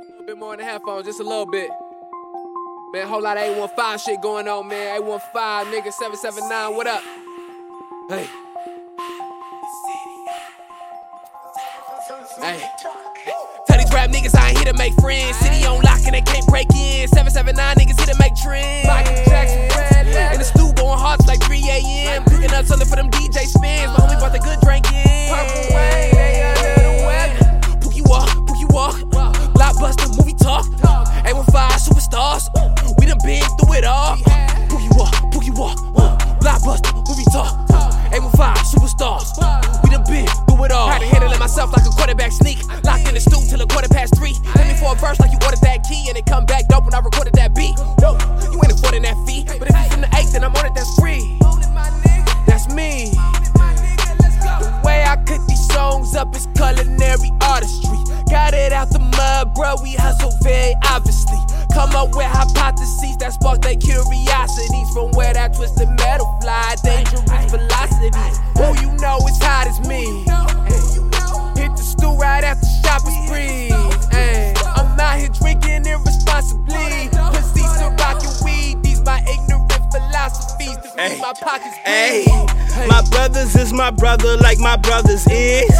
A bit more than the headphones, just a little bit. Man, whole lot of 815 shit going on, man. 815, nigga, 779, what up? Hey. Hey. Tell these rap niggas I ain't here to make friends. City on lock and they can't break in. 779 bro. We hustle very obviously. Come up with hypotheses that spark their curiosities. From where that twisted metal fly, dangerous velocities. Who you know is hot as me. Hit the stool right after shopping spree. Ay, I'm out here drinking irresponsibly. Pussy still rocking weed. These my ignorant philosophies. To feed my pockets Hey, my brothers is my brother like my brothers is.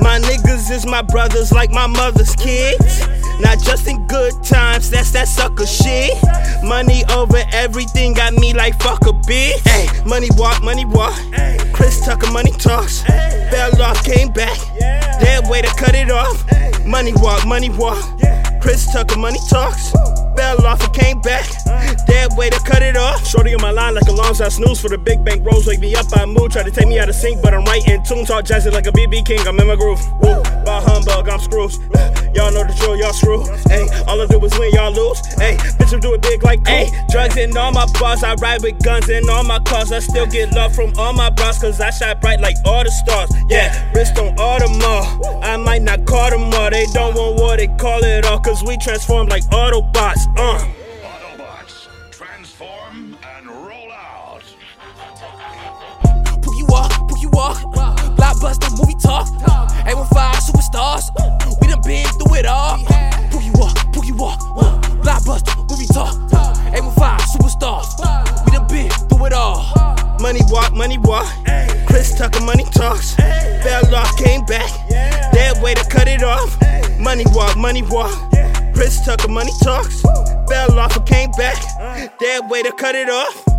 My niggas is my brothers like my mother's kids. Not just in good times, that's that sucker shit. Money over everything got me like fuck a bitch. Hey, money walk, money walk. Chris Tucker, money talks. Fell off, came back. Dead way to cut it off. Money walk, money walk. Chris Tucker, money talks. Fell off and came back. Dead way to cut it off. Shorty on my line like a long side snooze for the big bank rolls. Wake me up, I move. Try to take me out of sync, but I'm right in tune. Talk jazzy like a BB King. I'm in my groove. Woo, by humbug, I'm Scrooge. Y'all know the drill, y'all screw. Hey, all I do is win, y'all lose. Hey, bitch, I'm doing big like Hey, drugs in all my bars. I ride with guns in all my cars. I still get love from all my bros, cause I shine bright like all the stars. Yeah, wrist on all the more. I might not call them all. Call it all, cause we transform like Autobots. Uh. Autobots, transform and roll out. Pookie walk, Pookie walk. Blockbuster movie talk. 815 superstars. We done been through it all. Pookie walk, Pookie walk. Blockbuster movie talk. 815 superstars. We done been through it all. Money walk, money walk. Chris Tucker, money talks. Fell off, came back. Dead way to cut it off. Money walk, money walk. Chris Tucker, money talks. Fell off and came back. Dead way to cut it off.